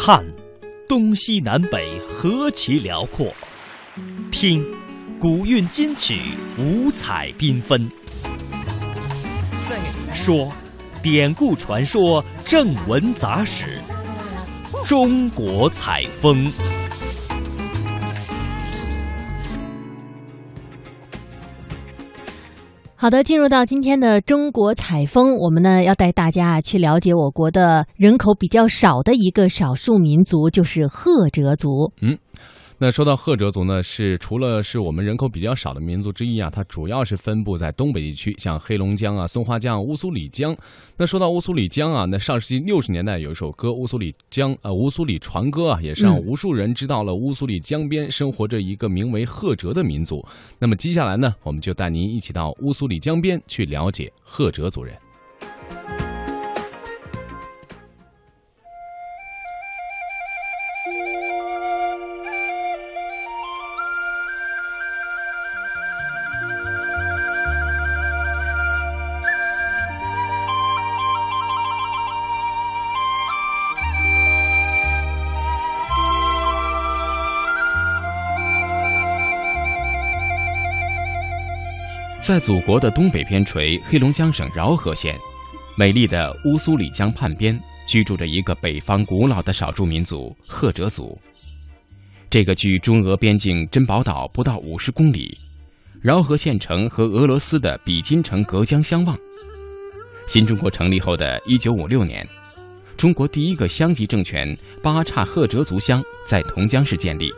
看，东西南北何其辽阔；听，古韵金曲五彩缤纷。说，典故传说正文杂史。中国采风。好的，进入到今天的中国采风，我们呢要带大家去了解我国的人口比较少的一个少数民族，就是赫哲族。嗯。那说到赫哲族呢，是除了是我们人口比较少的民族之一啊，它主要是分布在东北地区，像黑龙江啊、松花江、乌苏里江。那说到乌苏里江啊，那上世纪六十年代有一首歌《乌苏里江》呃，《乌苏里船歌》啊，也是让无数人知道了乌苏里江边生活着一个名为赫哲的民族。那么接下来呢，我们就带您一起到乌苏里江边去了解赫哲族人。在祖国的东北边陲黑龙江省饶河县，美丽的乌苏里江畔边，居住着一个北方古老的少数民族——赫哲族。这个距中俄边境珍宝岛不到五十公里，饶河县城和俄罗斯的比金城隔江相望。新中国成立后的一九五六年，中国第一个乡级政权巴刹赫哲族乡在同江市建立。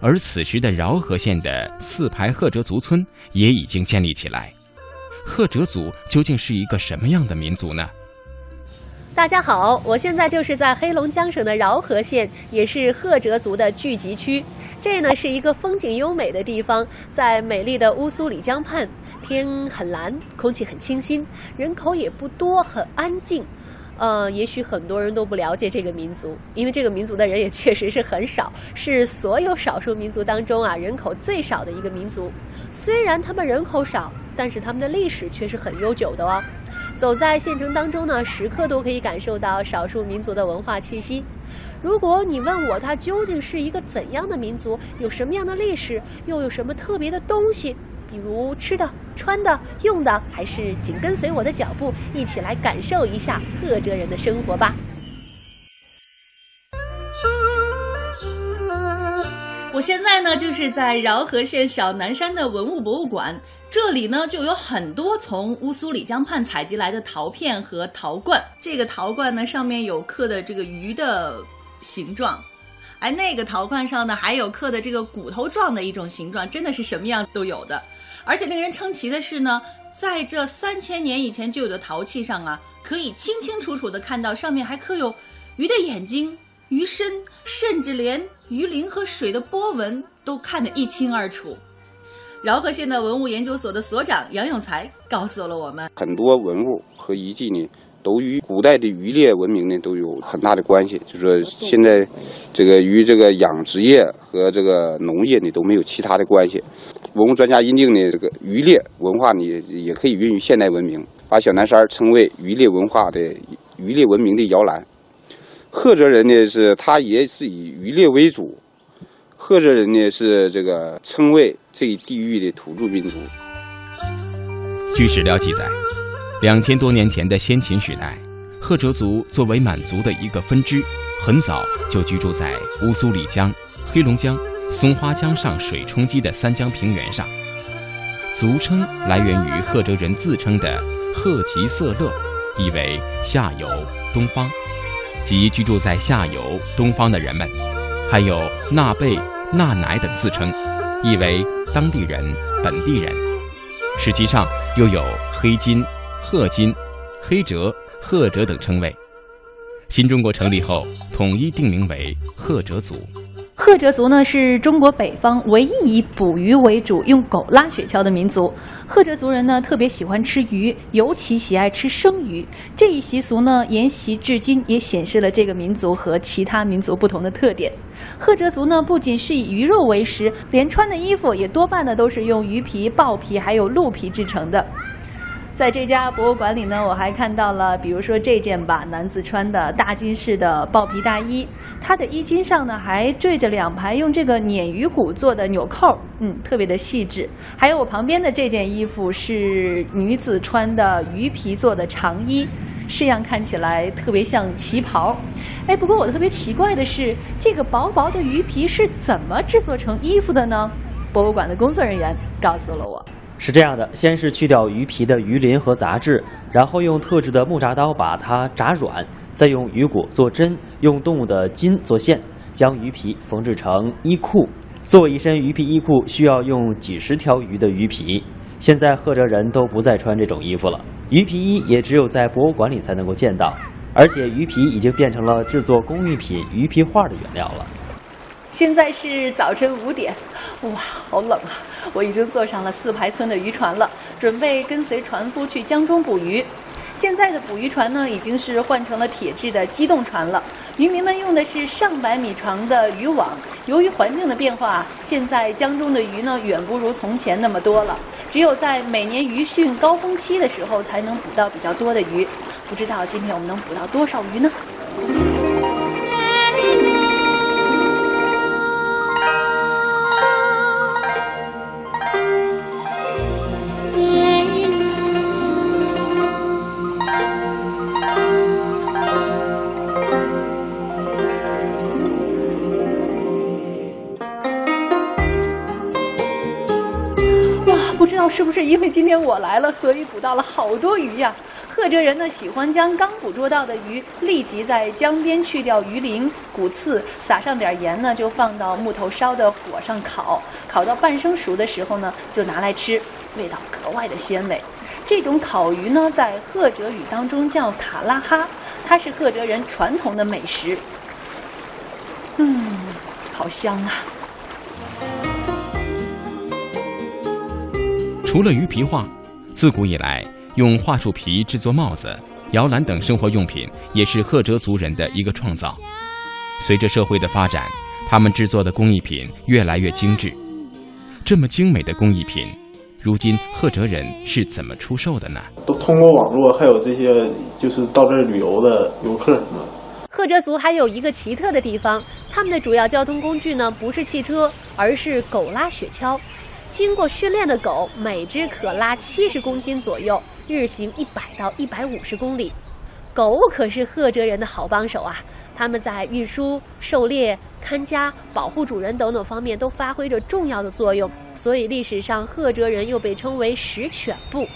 而此时的饶河县的四排赫哲族村也已经建立起来。赫哲族究竟是一个什么样的民族呢？大家好，我现在就是在黑龙江省的饶河县，也是赫哲族的聚集区。这呢是一个风景优美的地方，在美丽的乌苏里江畔，天很蓝，空气很清新，人口也不多，很安静。呃，也许很多人都不了解这个民族，因为这个民族的人也确实是很少，是所有少数民族当中啊人口最少的一个民族。虽然他们人口少，但是他们的历史却是很悠久的哦。走在县城当中呢，时刻都可以感受到少数民族的文化气息。如果你问我，它究竟是一个怎样的民族，有什么样的历史，又有什么特别的东西？比如吃的、穿的、用的，还是紧跟随我的脚步，一起来感受一下赫哲人的生活吧。我现在呢，就是在饶河县小南山的文物博物馆，这里呢就有很多从乌苏里江畔采集来的陶片和陶罐。这个陶罐呢，上面有刻的这个鱼的形状。哎，那个陶罐上呢，还有刻的这个骨头状的一种形状，真的是什么样都有的。而且令人称奇的是呢，在这三千年以前就有的陶器上啊，可以清清楚楚的看到上面还刻有鱼的眼睛、鱼身，甚至连鱼鳞和水的波纹都看得一清二楚。饶河县的文物研究所的所长杨永才告诉了我们，很多文物和遗迹呢。都与古代的渔猎文明呢都有很大的关系，就是说现在这个与这个养殖业和这个农业呢都没有其他的关系。文物专家认定呢，这个渔猎文化呢也可以孕育现代文明，把小南山称为渔猎文化的渔猎文明的摇篮。赫哲人呢是他也是以渔猎为主，赫哲人呢是这个称为这一地域的土著民族。据史料记载。两千多年前的先秦时代，赫哲族作为满族的一个分支，很早就居住在乌苏里江、黑龙江、松花江上水冲积的三江平原上。族称来源于赫哲人自称的“赫吉色勒”，意为下游、东方，即居住在下游、东方的人们。还有纳贝、纳乃等自称，意为当地人、本地人。实际上又有黑金。赫金、黑哲、赫哲等称谓，新中国成立后统一定名为赫哲族。赫哲族呢是中国北方唯一以捕鱼为主、用狗拉雪橇的民族。赫哲族人呢特别喜欢吃鱼，尤其喜爱吃生鱼。这一习俗呢沿袭至今，也显示了这个民族和其他民族不同的特点。赫哲族呢不仅是以鱼肉为食，连穿的衣服也多半呢都是用鱼皮、豹皮还有鹿皮制成的。在这家博物馆里呢，我还看到了，比如说这件吧，男子穿的大金式的豹皮大衣，它的衣襟上呢还缀着两排用这个鲶鱼骨做的纽扣，嗯，特别的细致。还有我旁边的这件衣服是女子穿的鱼皮做的长衣，式样看起来特别像旗袍。哎，不过我特别奇怪的是，这个薄薄的鱼皮是怎么制作成衣服的呢？博物馆的工作人员告诉了我。是这样的，先是去掉鱼皮的鱼鳞和杂质，然后用特制的木铡刀把它铡软，再用鱼骨做针，用动物的筋做线，将鱼皮缝制成衣裤。做一身鱼皮衣裤需要用几十条鱼的鱼皮。现在赫哲人都不再穿这种衣服了，鱼皮衣也只有在博物馆里才能够见到，而且鱼皮已经变成了制作工艺品鱼皮画的原料了。现在是早晨五点，哇，好冷啊！我已经坐上了四排村的渔船了，准备跟随船夫去江中捕鱼。现在的捕鱼船呢，已经是换成了铁制的机动船了。渔民们用的是上百米长的渔网。由于环境的变化，现在江中的鱼呢，远不如从前那么多了。只有在每年鱼汛高峰期的时候，才能捕到比较多的鱼。不知道今天我们能捕到多少鱼呢？不知道是不是因为今天我来了，所以捕到了好多鱼呀。赫哲人呢喜欢将刚捕捉到的鱼立即在江边去掉鱼鳞、骨刺，撒上点盐呢，就放到木头烧的火上烤，烤到半生熟的时候呢，就拿来吃，味道格外的鲜美。这种烤鱼呢，在赫哲语当中叫塔拉哈，它是赫哲人传统的美食。嗯，好香啊！除了鱼皮画，自古以来用桦树皮制作帽子、摇篮等生活用品，也是赫哲族人的一个创造。随着社会的发展，他们制作的工艺品越来越精致。这么精美的工艺品，如今赫哲人是怎么出售的呢？都通过网络，还有这些就是到这儿旅游的游客什么。赫哲族还有一个奇特的地方，他们的主要交通工具呢不是汽车，而是狗拉雪橇。经过训练的狗，每只可拉七十公斤左右，日行一百到一百五十公里。狗可是赫哲人的好帮手啊！他们在运输、狩猎、看家、保护主人等等方面都发挥着重要的作用，所以历史上赫哲人又被称为“食犬部”。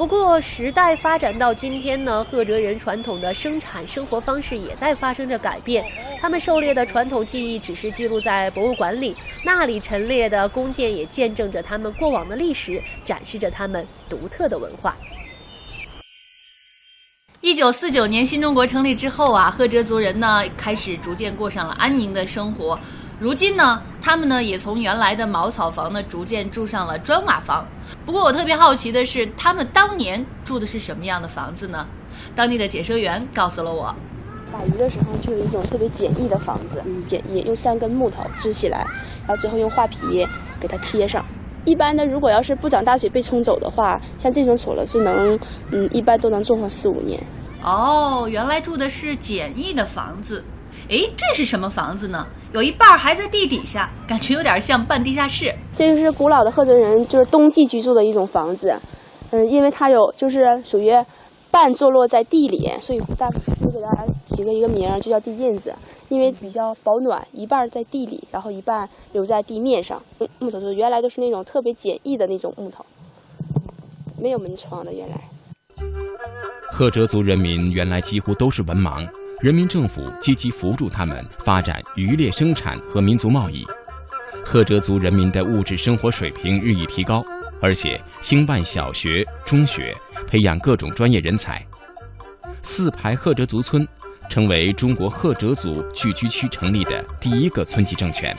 不过，时代发展到今天呢，赫哲人传统的生产生活方式也在发生着改变。他们狩猎的传统技艺只是记录在博物馆里，那里陈列的弓箭也见证着他们过往的历史，展示着他们独特的文化。一九四九年新中国成立之后啊，赫哲族人呢开始逐渐过上了安宁的生活。如今呢，他们呢也从原来的茅草房呢逐渐住上了砖瓦房。不过我特别好奇的是，他们当年住的是什么样的房子呢？当地的解说员告诉了我，打鱼的时候就有一种特别简易的房子，嗯，简易，用三根木头支起来，然后最后用画皮给它贴上。一般的，如果要是不涨大水被冲走的话，像这种锁了是能，嗯，一般都能种上四五年。哦，原来住的是简易的房子。哎，这是什么房子呢？有一半还在地底下，感觉有点像半地下室。这就是古老的赫哲人就是冬季居住的一种房子。嗯，因为它有就是属于半坐落在地里，所以大就给大家起个一个名儿，就叫地印子。因为比较保暖，一半在地里，然后一半留在地面上。木头是原来都是那种特别简易的那种木头，没有门窗的。原来，赫哲族人民原来几乎都是文盲，人民政府积极扶助他们发展渔猎生产和民族贸易。赫哲族人民的物质生活水平日益提高，而且兴办小学、中学，培养各种专业人才。四排赫哲族村。成为中国赫哲族聚居区成立的第一个村级政权。